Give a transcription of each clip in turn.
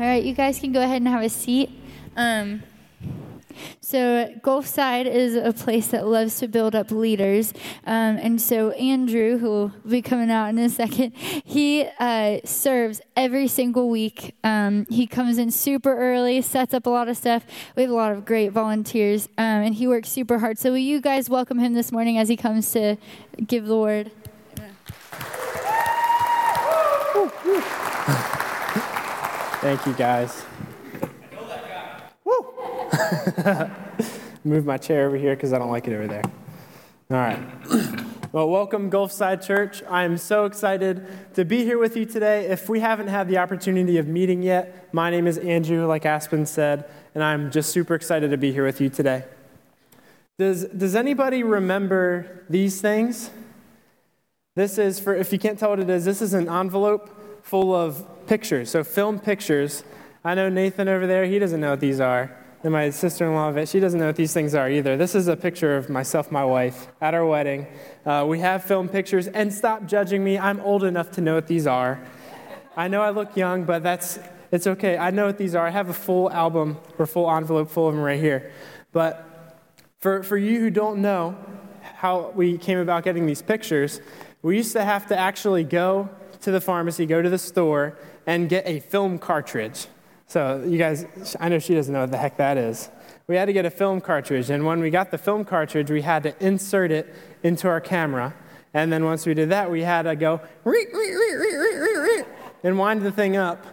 All right, you guys can go ahead and have a seat. Um, so, Gulfside is a place that loves to build up leaders. Um, and so, Andrew, who will be coming out in a second, he uh, serves every single week. Um, he comes in super early, sets up a lot of stuff. We have a lot of great volunteers, um, and he works super hard. So, will you guys welcome him this morning as he comes to give the word? Thank you, guys. Woo! Move my chair over here because I don't like it over there. All right. Well, welcome, Gulfside Church. I am so excited to be here with you today. If we haven't had the opportunity of meeting yet, my name is Andrew, like Aspen said, and I'm just super excited to be here with you today. Does, does anybody remember these things? This is, for if you can't tell what it is, this is an envelope full of pictures, so film pictures. I know Nathan over there, he doesn't know what these are and my sister-in-law, she doesn't know what these things are either. This is a picture of myself, my wife, at our wedding. Uh, we have film pictures, and stop judging me. I'm old enough to know what these are. I know I look young, but that's it's okay. I know what these are. I have a full album or full envelope full of them right here. But for, for you who don't know how we came about getting these pictures, we used to have to actually go to the pharmacy, go to the store, and get a film cartridge. So, you guys, I know she doesn't know what the heck that is. We had to get a film cartridge, and when we got the film cartridge, we had to insert it into our camera. And then once we did that, we had to go and wind the thing up.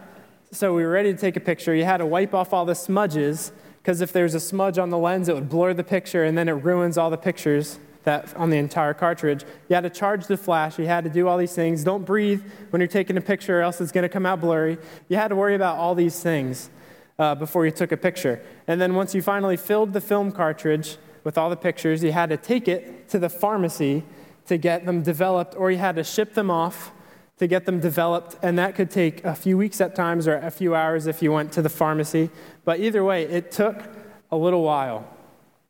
So we were ready to take a picture. You had to wipe off all the smudges, because if there's a smudge on the lens, it would blur the picture, and then it ruins all the pictures that on the entire cartridge. You had to charge the flash. You had to do all these things. Don't breathe when you're taking a picture, or else it's going to come out blurry. You had to worry about all these things uh, before you took a picture. And then once you finally filled the film cartridge with all the pictures, you had to take it to the pharmacy to get them developed, or you had to ship them off to get them developed. And that could take a few weeks at times or a few hours if you went to the pharmacy. But either way, it took a little while.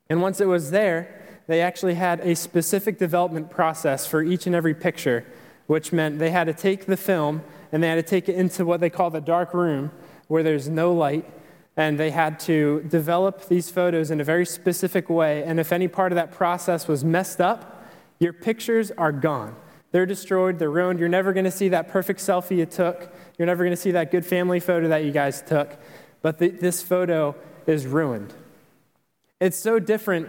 And once it was there, they actually had a specific development process for each and every picture, which meant they had to take the film and they had to take it into what they call the dark room, where there's no light, and they had to develop these photos in a very specific way. And if any part of that process was messed up, your pictures are gone. They're destroyed, they're ruined. You're never going to see that perfect selfie you took. You're never going to see that good family photo that you guys took. But the, this photo is ruined. It's so different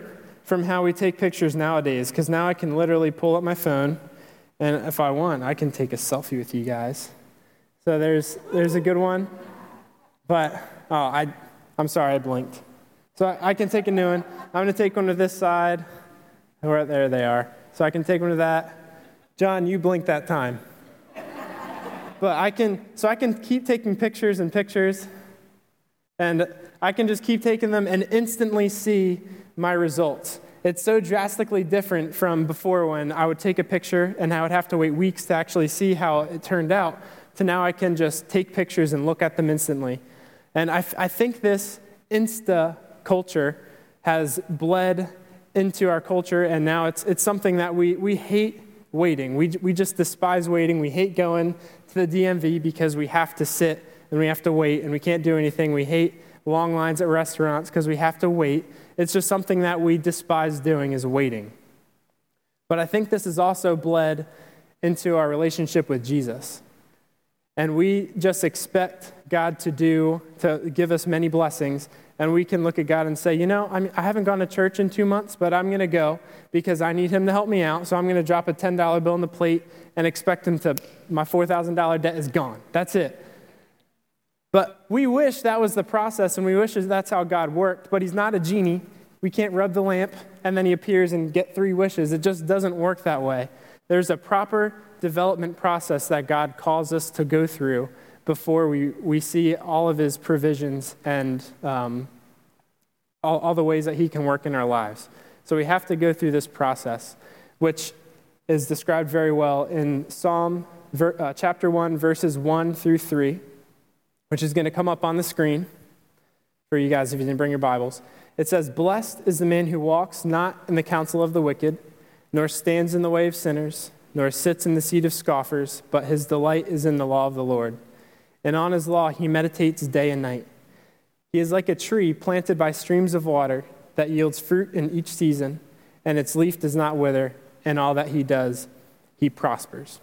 from how we take pictures nowadays because now I can literally pull up my phone and if I want, I can take a selfie with you guys. So there's, there's a good one. But, oh, I, I'm sorry, I blinked. So I, I can take a new one. I'm going to take one to this side. Where, there they are. So I can take one to that. John, you blinked that time. but I can, so I can keep taking pictures and pictures. And I can just keep taking them and instantly see my results. It's so drastically different from before when I would take a picture and I would have to wait weeks to actually see how it turned out, to now I can just take pictures and look at them instantly. And I, I think this Insta culture has bled into our culture, and now it's, it's something that we, we hate waiting. We, we just despise waiting. We hate going to the DMV because we have to sit and we have to wait and we can't do anything. We hate long lines at restaurants because we have to wait. It's just something that we despise doing is waiting. But I think this has also bled into our relationship with Jesus. And we just expect God to do, to give us many blessings. And we can look at God and say, you know, I, mean, I haven't gone to church in two months, but I'm going to go because I need Him to help me out. So I'm going to drop a $10 bill on the plate and expect Him to, my $4,000 debt is gone. That's it. But we wish that was the process and we wish that's how God worked, but He's not a genie. We can't rub the lamp and then He appears and get three wishes. It just doesn't work that way. There's a proper development process that God calls us to go through before we, we see all of His provisions and um, all, all the ways that He can work in our lives. So we have to go through this process, which is described very well in Psalm uh, chapter 1, verses 1 through 3 which is going to come up on the screen for you guys if you didn't bring your Bibles. It says, Blessed is the man who walks not in the counsel of the wicked, nor stands in the way of sinners, nor sits in the seat of scoffers, but his delight is in the law of the Lord. and on his law he meditates day and night. He is like a tree planted by streams of water that yields fruit in each season, and its leaf does not wither, and all that he does, he prospers.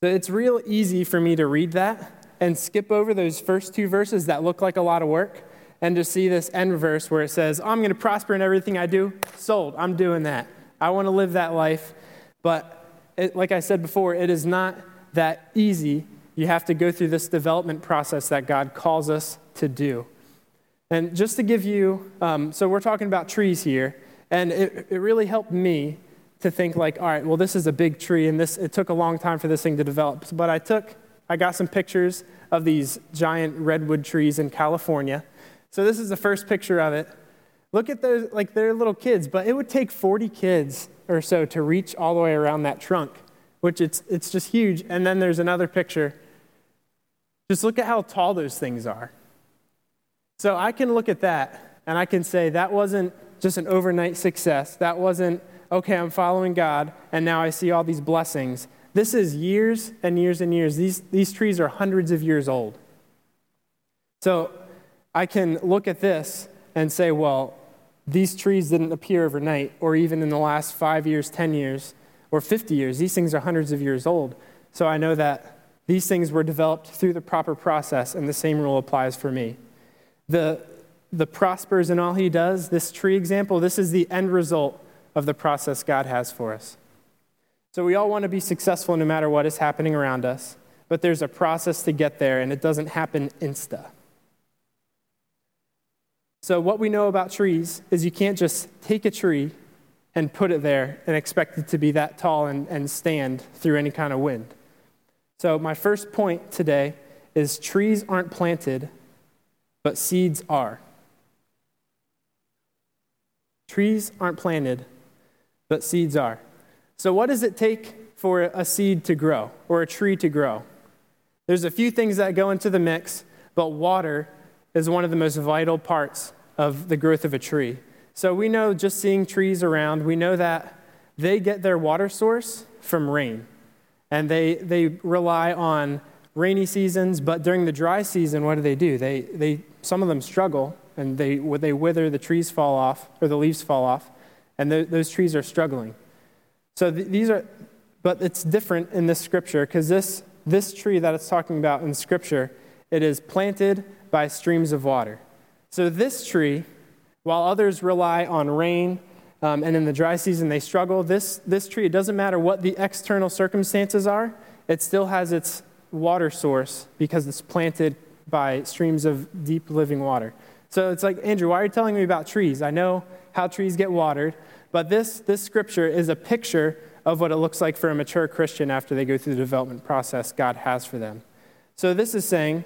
So it's real easy for me to read that and skip over those first two verses that look like a lot of work and to see this end verse where it says, I'm going to prosper in everything I do. Sold. I'm doing that. I want to live that life. But it, like I said before, it is not that easy. You have to go through this development process that God calls us to do. And just to give you, um, so we're talking about trees here, and it, it really helped me to think like, all right, well, this is a big tree, and this it took a long time for this thing to develop. But I took, I got some pictures of these giant redwood trees in California. So this is the first picture of it. Look at those, like they're little kids, but it would take 40 kids or so to reach all the way around that trunk, which it's, it's just huge. And then there's another picture. Just look at how tall those things are. So I can look at that and I can say that wasn't just an overnight success. That wasn't, okay, I'm following God and now I see all these blessings. This is years and years and years. These, these trees are hundreds of years old. So I can look at this and say, well, these trees didn't appear overnight, or even in the last five years, 10 years, or 50 years. These things are hundreds of years old. So I know that these things were developed through the proper process, and the same rule applies for me. The, the prospers in all he does, this tree example, this is the end result of the process God has for us. So we all want to be successful no matter what is happening around us, but there's a process to get there, and it doesn't happen insta. So, what we know about trees is you can't just take a tree and put it there and expect it to be that tall and, and stand through any kind of wind. So, my first point today is trees aren't planted, but seeds are. Trees aren't planted, but seeds are. So, what does it take for a seed to grow or a tree to grow? There's a few things that go into the mix, but water is one of the most vital parts of the growth of a tree. So we know just seeing trees around, we know that they get their water source from rain. And they, they rely on rainy seasons, but during the dry season, what do they do? They, they, some of them struggle and they, they wither, the trees fall off, or the leaves fall off, and those trees are struggling. So th- these are, but it's different in this scripture because this, this tree that it's talking about in scripture, it is planted by streams of water. So, this tree, while others rely on rain um, and in the dry season they struggle, this, this tree, it doesn't matter what the external circumstances are, it still has its water source because it's planted by streams of deep living water. So it's like, Andrew, why are you telling me about trees? I know how trees get watered, but this, this scripture is a picture of what it looks like for a mature Christian after they go through the development process God has for them. So this is saying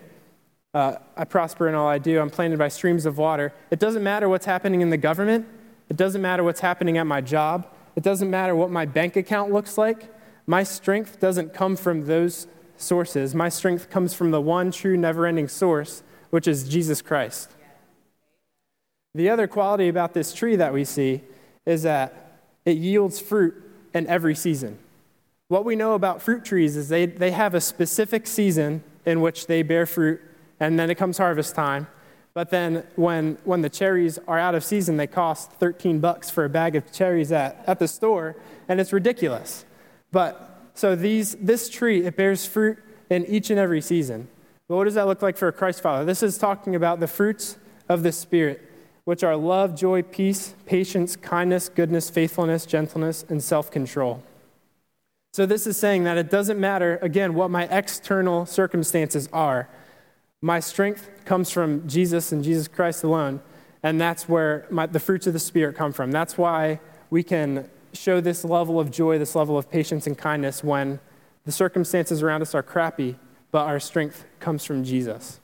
uh, I prosper in all I do. I'm planted by streams of water. It doesn't matter what's happening in the government. It doesn't matter what's happening at my job. It doesn't matter what my bank account looks like. My strength doesn't come from those sources. My strength comes from the one true, never ending source, which is Jesus Christ. The other quality about this tree that we see is that it yields fruit in every season. What we know about fruit trees is they, they have a specific season in which they bear fruit and then it comes harvest time. But then when, when the cherries are out of season, they cost 13 bucks for a bag of cherries at, at the store, and it's ridiculous. But so these, this tree, it bears fruit in each and every season. But what does that look like for a Christ follower? This is talking about the fruits of the Spirit, which are love, joy, peace, patience, kindness, goodness, faithfulness, gentleness, and self control. So this is saying that it doesn't matter, again, what my external circumstances are. My strength comes from Jesus and Jesus Christ alone, and that's where my, the fruits of the Spirit come from. That's why we can show this level of joy, this level of patience and kindness when the circumstances around us are crappy, but our strength comes from Jesus.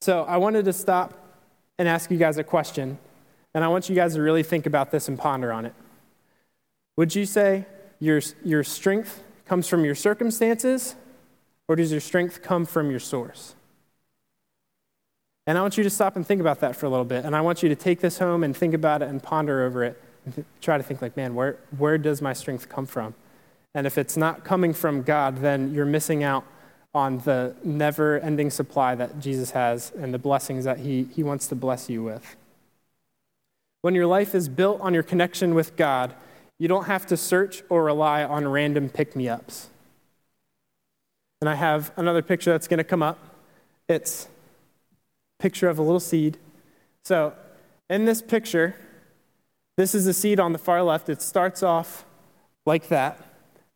So I wanted to stop and ask you guys a question, and I want you guys to really think about this and ponder on it. Would you say your, your strength comes from your circumstances or does your strength come from your source? And I want you to stop and think about that for a little bit. And I want you to take this home and think about it and ponder over it and th- try to think, like, man, where, where does my strength come from? And if it's not coming from God, then you're missing out on the never ending supply that Jesus has and the blessings that he, he wants to bless you with. When your life is built on your connection with God, you don't have to search or rely on random pick me ups. And I have another picture that's going to come up. It's a picture of a little seed. So, in this picture, this is a seed on the far left. It starts off like that.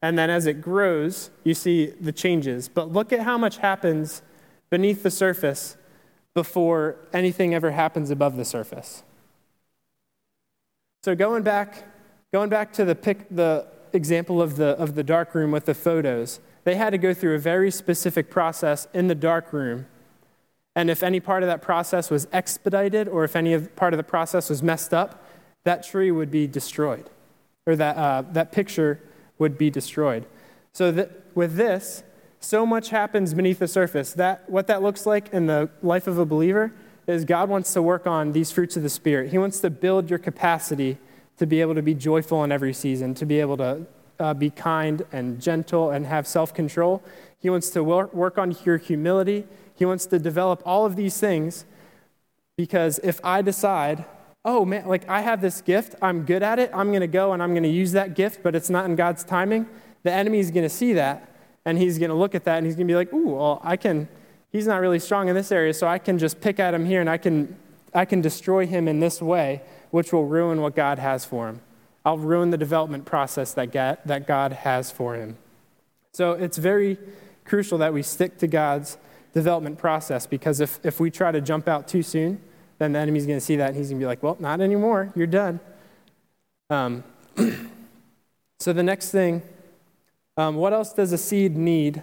And then as it grows, you see the changes. But look at how much happens beneath the surface before anything ever happens above the surface. So going back, going back to the, pic, the example of the, of the dark room with the photos, they had to go through a very specific process in the dark room. And if any part of that process was expedited or if any part of the process was messed up, that tree would be destroyed, or that, uh, that picture would be destroyed. So that with this, so much happens beneath the surface. That what that looks like in the life of a believer is God wants to work on these fruits of the Spirit. He wants to build your capacity to be able to be joyful in every season, to be able to uh, be kind and gentle and have self control. He wants to work on your humility. He wants to develop all of these things because if I decide oh man, like I have this gift, I'm good at it, I'm going to go and I'm going to use that gift, but it's not in God's timing, the enemy is going to see that and he's going to look at that and he's going to be like, ooh, well, I can, he's not really strong in this area, so I can just pick at him here and I can, I can destroy him in this way, which will ruin what God has for him. I'll ruin the development process that that God has for him. So it's very crucial that we stick to God's development process because if, if we try to jump out too soon, then the enemy's going to see that and he's going to be like, well, not anymore. You're done. Um, so the next thing, um, what else does a seed need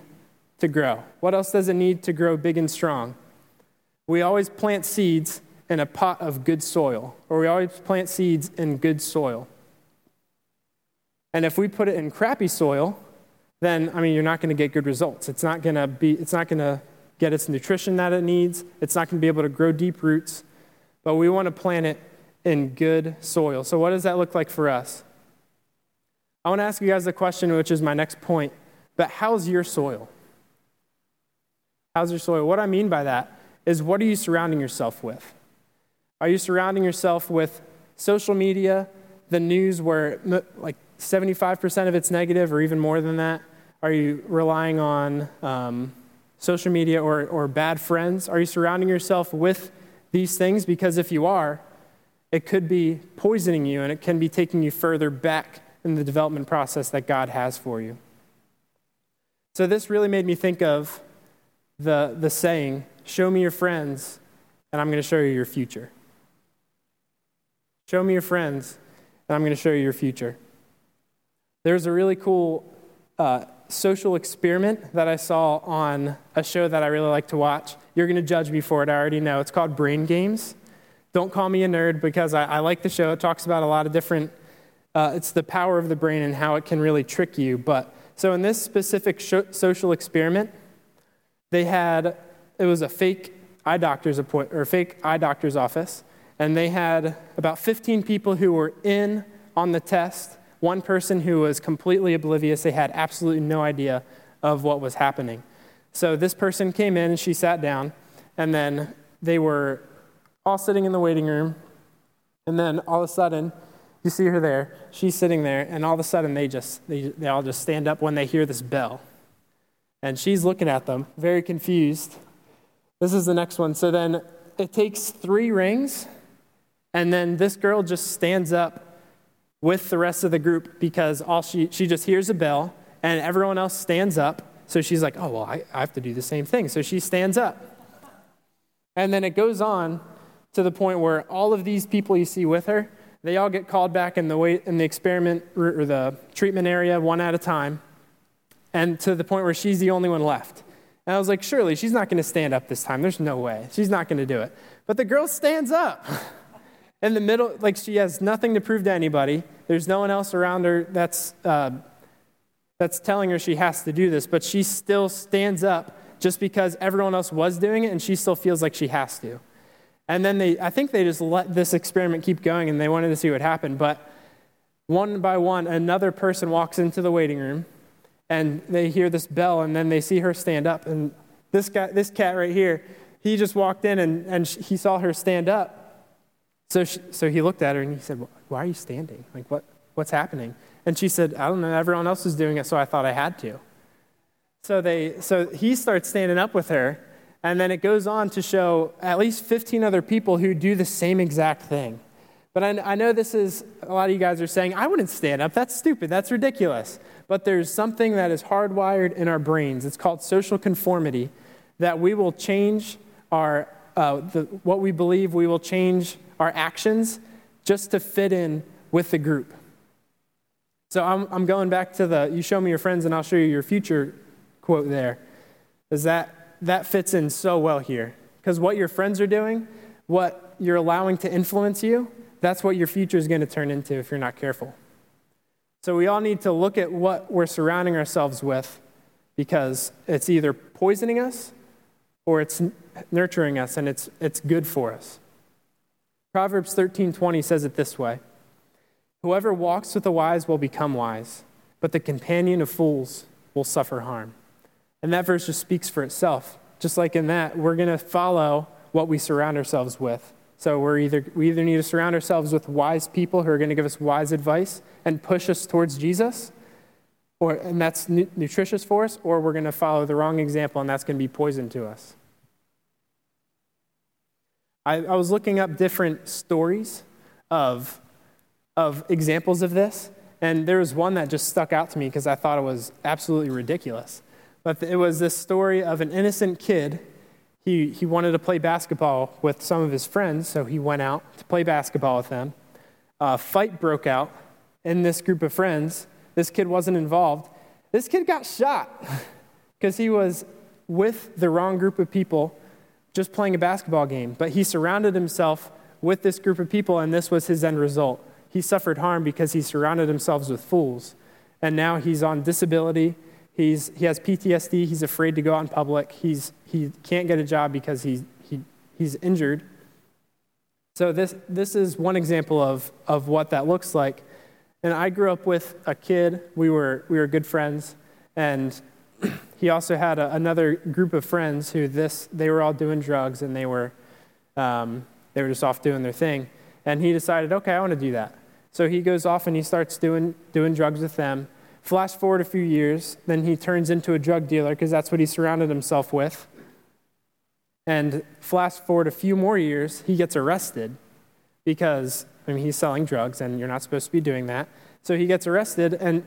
to grow? What else does it need to grow big and strong? We always plant seeds in a pot of good soil, or we always plant seeds in good soil. And if we put it in crappy soil, then I mean you're not going to get good results. It's not going to be it's not going to get its nutrition that it needs. It's not going to be able to grow deep roots but we want to plant it in good soil. So, what does that look like for us? I want to ask you guys a question, which is my next point. But how's your soil? How's your soil? What I mean by that is what are you surrounding yourself with? Are you surrounding yourself with social media, the news where like 75% of it's negative or even more than that? Are you relying on um, social media or, or bad friends? Are you surrounding yourself with these things because if you are, it could be poisoning you and it can be taking you further back in the development process that God has for you. So, this really made me think of the, the saying, Show me your friends, and I'm going to show you your future. Show me your friends, and I'm going to show you your future. There's a really cool uh, social experiment that I saw on a show that I really like to watch. You're going to judge me for it, I already know. It's called Brain Games. Don't call me a nerd because I, I like the show. It talks about a lot of different, uh, it's the power of the brain and how it can really trick you. But so in this specific social experiment, they had, it was a fake eye doctor's appointment, or fake eye doctor's office, and they had about 15 people who were in on the test one person who was completely oblivious, they had absolutely no idea of what was happening. So this person came in and she sat down, and then they were all sitting in the waiting room. And then all of a sudden, you see her there, she's sitting there, and all of a sudden they just they, they all just stand up when they hear this bell. And she's looking at them, very confused. This is the next one. So then it takes three rings, and then this girl just stands up with the rest of the group because all she, she just hears a bell and everyone else stands up. So she's like, oh, well, I, I have to do the same thing. So she stands up. And then it goes on to the point where all of these people you see with her, they all get called back in the, way, in the experiment or the treatment area one at a time, and to the point where she's the only one left. And I was like, surely she's not going to stand up this time. There's no way. She's not going to do it. But the girl stands up. in the middle, like she has nothing to prove to anybody. There's no one else around her that's, uh, that's telling her she has to do this, but she still stands up just because everyone else was doing it and she still feels like she has to. And then they, I think they just let this experiment keep going and they wanted to see what happened. But one by one, another person walks into the waiting room and they hear this bell, and then they see her stand up. And this guy, this cat right here, he just walked in and, and he saw her stand up. So, she, so he looked at her and he said, Why are you standing? Like, what, what's happening? And she said, I don't know, everyone else is doing it, so I thought I had to. So, they, so he starts standing up with her, and then it goes on to show at least 15 other people who do the same exact thing. But I, I know this is, a lot of you guys are saying, I wouldn't stand up. That's stupid. That's ridiculous. But there's something that is hardwired in our brains. It's called social conformity, that we will change our, uh, the, what we believe, we will change our actions just to fit in with the group. So I'm, I'm going back to the you show me your friends and I'll show you your future quote there. Is that that fits in so well here. Because what your friends are doing, what you're allowing to influence you, that's what your future is going to turn into if you're not careful. So we all need to look at what we're surrounding ourselves with because it's either poisoning us or it's nurturing us and it's, it's good for us. Proverbs 13:20 says it this way. Whoever walks with the wise will become wise, but the companion of fools will suffer harm. And that verse just speaks for itself. Just like in that, we're going to follow what we surround ourselves with. So we're either, we either need to surround ourselves with wise people who are going to give us wise advice and push us towards Jesus, or, and that's nutritious for us, or we're going to follow the wrong example and that's going to be poison to us. I, I was looking up different stories of of examples of this, and there was one that just stuck out to me because I thought it was absolutely ridiculous. But it was this story of an innocent kid. He, he wanted to play basketball with some of his friends, so he went out to play basketball with them. A fight broke out in this group of friends. This kid wasn't involved. This kid got shot because he was with the wrong group of people just playing a basketball game. But he surrounded himself with this group of people, and this was his end result he suffered harm because he surrounded himself with fools. And now he's on disability. He's, he has PTSD. He's afraid to go out in public. He's, he can't get a job because he's, he, he's injured. So, this, this is one example of, of what that looks like. And I grew up with a kid. We were, we were good friends. And he also had a, another group of friends who this, they were all doing drugs and they were, um, they were just off doing their thing. And he decided, okay, I want to do that. So he goes off and he starts doing, doing drugs with them. Flash forward a few years, then he turns into a drug dealer because that's what he surrounded himself with. And flash forward a few more years, he gets arrested because I mean, he's selling drugs and you're not supposed to be doing that. So he gets arrested. And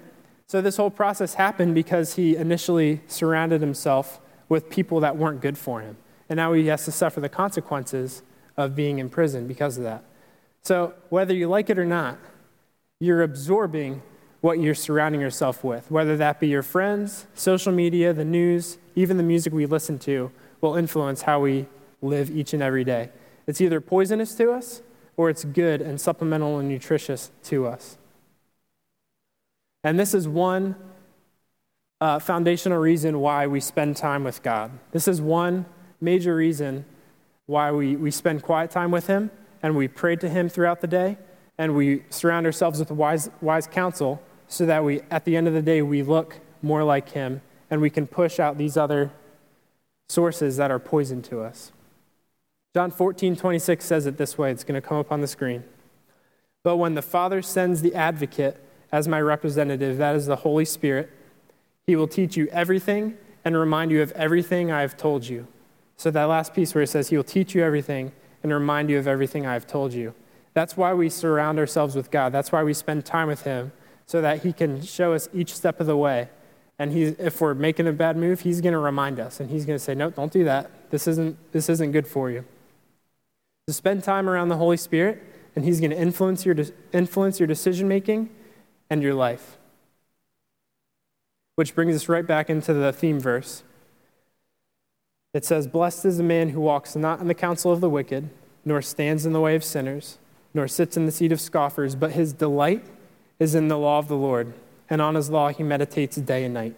so this whole process happened because he initially surrounded himself with people that weren't good for him. And now he has to suffer the consequences of being in prison because of that. So whether you like it or not, you're absorbing what you're surrounding yourself with, whether that be your friends, social media, the news, even the music we listen to will influence how we live each and every day. It's either poisonous to us or it's good and supplemental and nutritious to us. And this is one uh, foundational reason why we spend time with God. This is one major reason why we, we spend quiet time with Him and we pray to Him throughout the day and we surround ourselves with wise, wise counsel so that we, at the end of the day, we look more like Him and we can push out these other sources that are poison to us. John 14, 26 says it this way. It's going to come up on the screen. But when the Father sends the advocate as my representative, that is the Holy Spirit, he will teach you everything and remind you of everything I have told you. So, that last piece where it says, He will teach you everything and remind you of everything I have told you. That's why we surround ourselves with God. That's why we spend time with Him, so that He can show us each step of the way. And he, if we're making a bad move, He's going to remind us, and He's going to say, "No, don't do that. This isn't this isn't good for you." So spend time around the Holy Spirit, and He's going to influence your influence your decision making and your life. Which brings us right back into the theme verse. It says, Blessed is the man who walks not in the counsel of the wicked, nor stands in the way of sinners, nor sits in the seat of scoffers, but his delight is in the law of the Lord, and on his law he meditates day and night.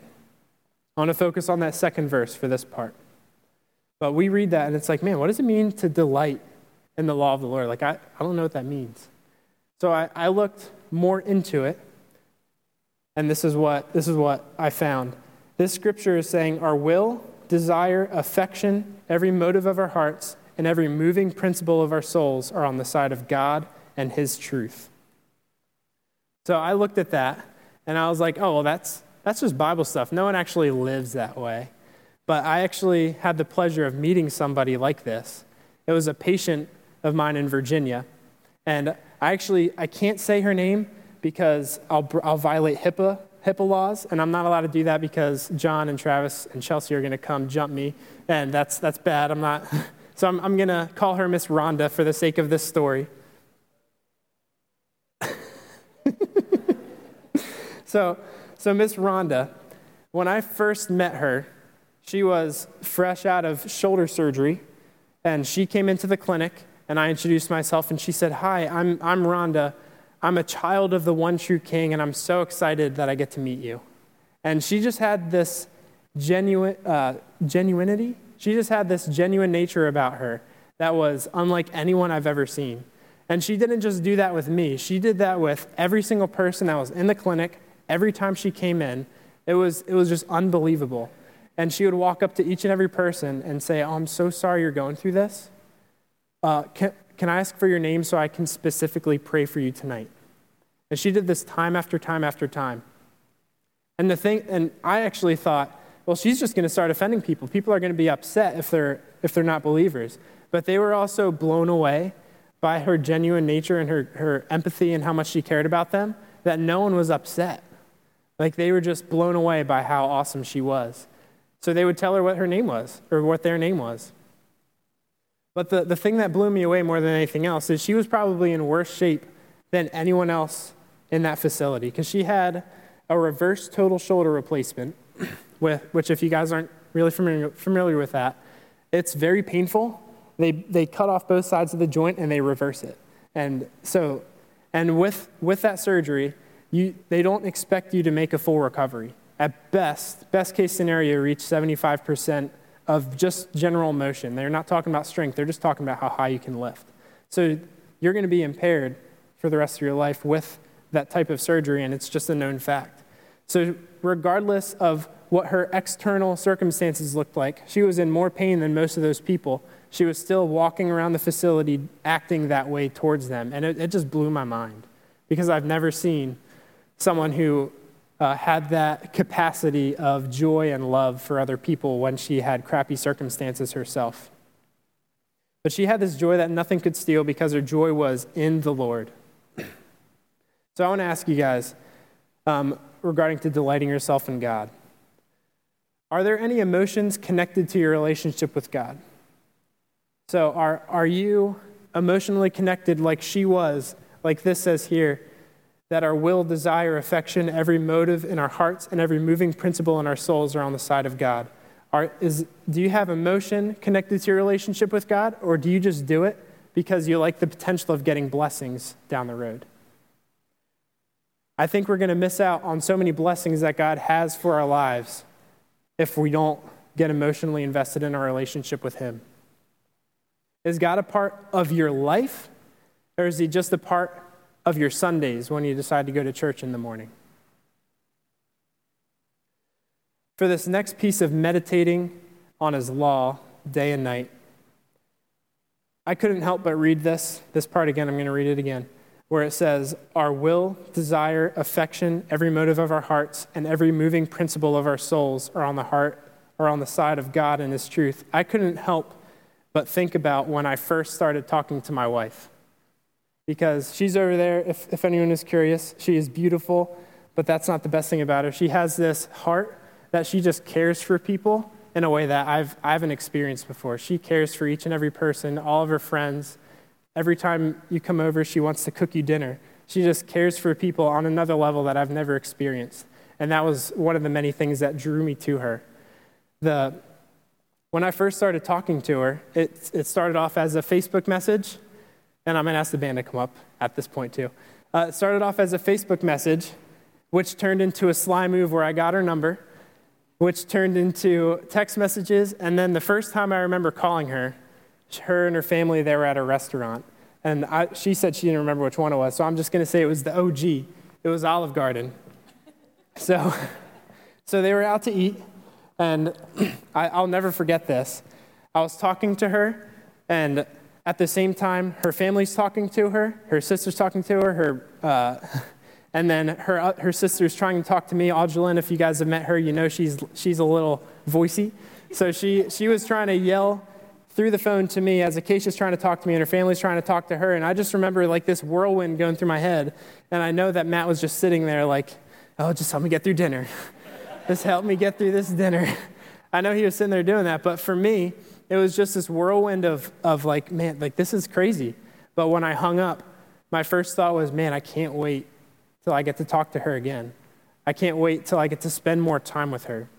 I want to focus on that second verse for this part. But we read that and it's like, man, what does it mean to delight in the law of the Lord? Like, I, I don't know what that means. So I, I looked more into it. And this is what, this is what I found. This scripture is saying our will, desire, affection, every motive of our hearts, and every moving principle of our souls are on the side of God and His truth. So I looked at that and I was like, oh, well, that's, that's just Bible stuff. No one actually lives that way. But I actually had the pleasure of meeting somebody like this. It was a patient of mine in Virginia. And I actually, I can't say her name because I'll, I'll violate HIPAA, HIPAA laws, and I'm not allowed to do that because John and Travis and Chelsea are going to come jump me, and that's, that's bad. I'm not, so I'm, I'm going to call her Miss Rhonda for the sake of this story. so, so Miss Rhonda, when I first met her, she was fresh out of shoulder surgery, and she came into the clinic, and I introduced myself, and she said, Hi, I'm, I'm Rhonda. I'm a child of the one true King, and I'm so excited that I get to meet you. And she just had this genuine, uh, genuinity. She just had this genuine nature about her that was unlike anyone I've ever seen. And she didn't just do that with me, she did that with every single person that was in the clinic every time she came in. It was, it was just unbelievable. And she would walk up to each and every person and say, Oh, I'm so sorry you're going through this. Uh, can, can I ask for your name so I can specifically pray for you tonight? And she did this time after time after time. And the thing, and I actually thought, well, she's just going to start offending people. People are going to be upset if they're, if they're not believers. But they were also blown away by her genuine nature and her, her empathy and how much she cared about them that no one was upset. Like they were just blown away by how awesome she was. So they would tell her what her name was or what their name was. But the, the thing that blew me away more than anything else is she was probably in worse shape than anyone else in that facility because she had a reverse total shoulder replacement, with, which, if you guys aren't really familiar, familiar with that, it's very painful. They, they cut off both sides of the joint and they reverse it. And so, and with, with that surgery, you, they don't expect you to make a full recovery. At best, best case scenario, reach 75% of just general motion. They're not talking about strength, they're just talking about how high you can lift. So you're going to be impaired for the rest of your life with that type of surgery, and it's just a known fact. So, regardless of what her external circumstances looked like, she was in more pain than most of those people. She was still walking around the facility acting that way towards them. And it, it just blew my mind because I've never seen someone who uh, had that capacity of joy and love for other people when she had crappy circumstances herself. But she had this joy that nothing could steal because her joy was in the Lord. So I want to ask you guys um, regarding to delighting yourself in God. Are there any emotions connected to your relationship with God? So are, are you emotionally connected like she was, like this says here, that our will, desire, affection, every motive in our hearts, and every moving principle in our souls are on the side of God. Are, is, do you have emotion connected to your relationship with God, or do you just do it because you like the potential of getting blessings down the road? I think we're going to miss out on so many blessings that God has for our lives if we don't get emotionally invested in our relationship with Him. Is God a part of your life, or is He just a part of your Sundays when you decide to go to church in the morning. For this next piece of meditating on his law day and night, I couldn't help but read this, this part again. I'm going to read it again, where it says, Our will, desire, affection, every motive of our hearts, and every moving principle of our souls are on the heart, are on the side of God and his truth. I couldn't help but think about when I first started talking to my wife because she's over there, if, if anyone is curious. She is beautiful, but that's not the best thing about her. She has this heart that she just cares for people in a way that I've, I haven't experienced before. She cares for each and every person, all of her friends. Every time you come over, she wants to cook you dinner. She just cares for people on another level that I've never experienced. And that was one of the many things that drew me to her. The, when I first started talking to her, it, it started off as a Facebook message and I'm going to ask the band to come up at this point too. Uh, it started off as a Facebook message, which turned into a sly move where I got her number, which turned into text messages. And then the first time I remember calling her, her and her family, they were at a restaurant. And I, she said she didn't remember which one it was. So I'm just going to say it was the OG. It was Olive Garden. So, so they were out to eat, and I, I'll never forget this. I was talking to her, and at the same time, her family's talking to her, her sister's talking to her, her, uh, and then her, uh, her sister's trying to talk to me. Audrylin, if you guys have met her, you know she's, she's a little voicey. So she, she was trying to yell through the phone to me as Acacia's trying to talk to me and her family's trying to talk to her. And I just remember like this whirlwind going through my head. And I know that Matt was just sitting there like, oh, just help me get through dinner. just help me get through this dinner. I know he was sitting there doing that. But for me, it was just this whirlwind of, of like, man, like this is crazy. But when I hung up, my first thought was, man, I can't wait till I get to talk to her again. I can't wait till I get to spend more time with her.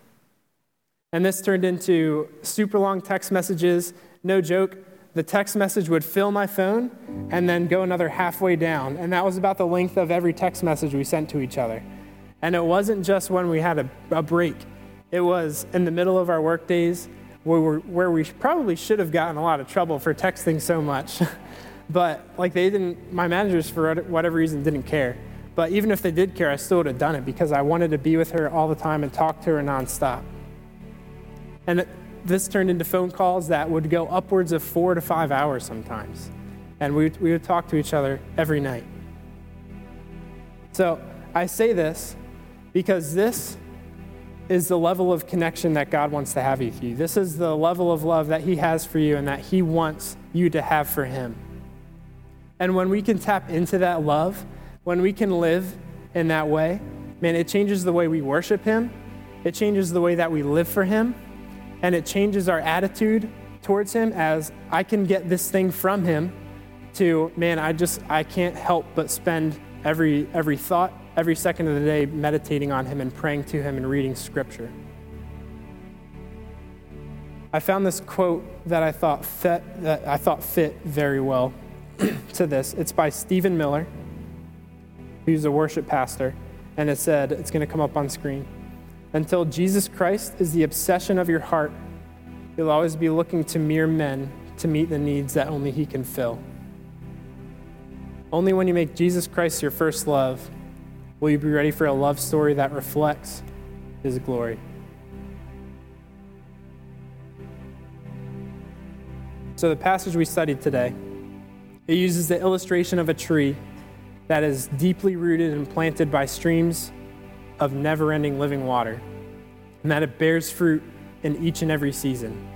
And this turned into super long text messages. No joke, the text message would fill my phone and then go another halfway down. And that was about the length of every text message we sent to each other. And it wasn't just when we had a, a break, it was in the middle of our work days where, where we probably should have gotten a lot of trouble for texting so much. but like they didn't, my managers for whatever reason didn't care. But even if they did care, I still would have done it because I wanted to be with her all the time and talk to her nonstop. And this turned into phone calls that would go upwards of four to five hours sometimes. And we, we would talk to each other every night. So I say this because this is the level of connection that God wants to have with you. This is the level of love that He has for you and that He wants you to have for Him. And when we can tap into that love, when we can live in that way, man, it changes the way we worship Him, it changes the way that we live for Him, and it changes our attitude towards Him as I can get this thing from Him to, man, I just, I can't help but spend every, every thought, every second of the day meditating on Him and praying to Him and reading Scripture. I found this quote that I thought fit, that I thought fit very well to this. It's by Stephen Miller, who's a worship pastor, and it said, it's going to come up on screen. Until Jesus Christ is the obsession of your heart, you'll always be looking to mere men to meet the needs that only He can fill. Only when you make Jesus Christ your first love will you be ready for a love story that reflects His glory. So, the passage we studied today, it uses the illustration of a tree that is deeply rooted and planted by streams of never ending living water, and that it bears fruit in each and every season.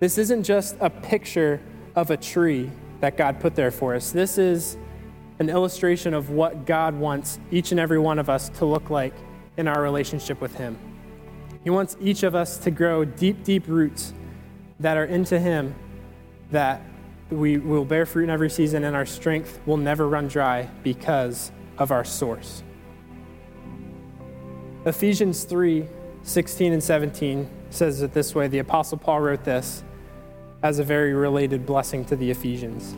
This isn't just a picture of a tree that God put there for us. This is an illustration of what God wants each and every one of us to look like in our relationship with Him. He wants each of us to grow deep, deep roots that are into Him, that we will bear fruit in every season, and our strength will never run dry because of our source. Ephesians 3 16 and 17 says it this way. The Apostle Paul wrote this as a very related blessing to the Ephesians.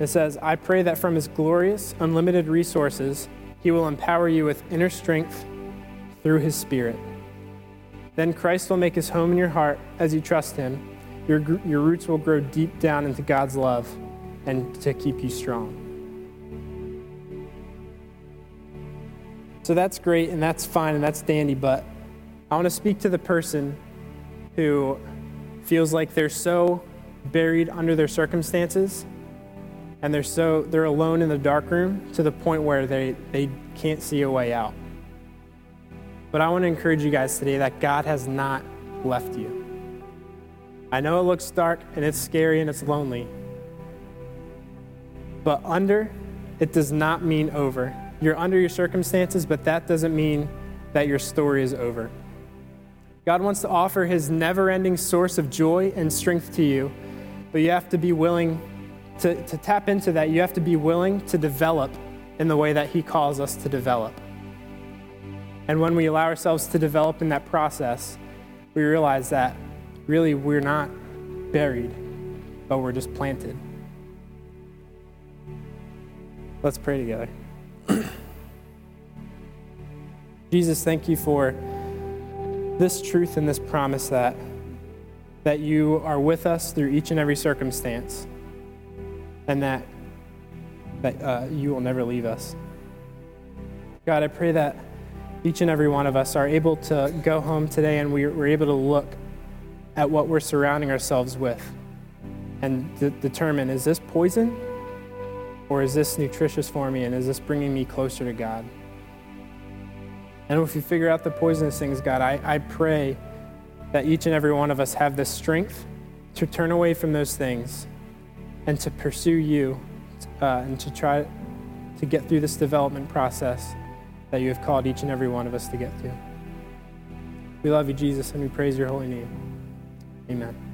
It says, I pray that from his glorious, unlimited resources, he will empower you with inner strength through his Spirit. Then Christ will make his home in your heart as you trust him. Your, your roots will grow deep down into God's love and to keep you strong. So that's great and that's fine and that's dandy, but I want to speak to the person who feels like they're so buried under their circumstances and they're so they're alone in the dark room to the point where they, they can't see a way out. But I want to encourage you guys today that God has not left you. I know it looks dark and it's scary and it's lonely. But under, it does not mean over. You're under your circumstances, but that doesn't mean that your story is over. God wants to offer his never ending source of joy and strength to you, but you have to be willing to, to tap into that. You have to be willing to develop in the way that he calls us to develop. And when we allow ourselves to develop in that process, we realize that really we're not buried, but we're just planted. Let's pray together. Jesus, thank you for this truth and this promise that, that you are with us through each and every circumstance and that, that uh, you will never leave us. God, I pray that each and every one of us are able to go home today and we're, able to look at what we're surrounding ourselves with and de- determine is this poison or is this nutritious for me and is this bringing me closer to God? And if you figure out the poisonous things, God, I, I pray that each and every one of us have the strength to turn away from those things and to pursue you uh, and to try to get through this development process that you have called each and every one of us to get to. We love you, Jesus, and we praise your holy name. Amen.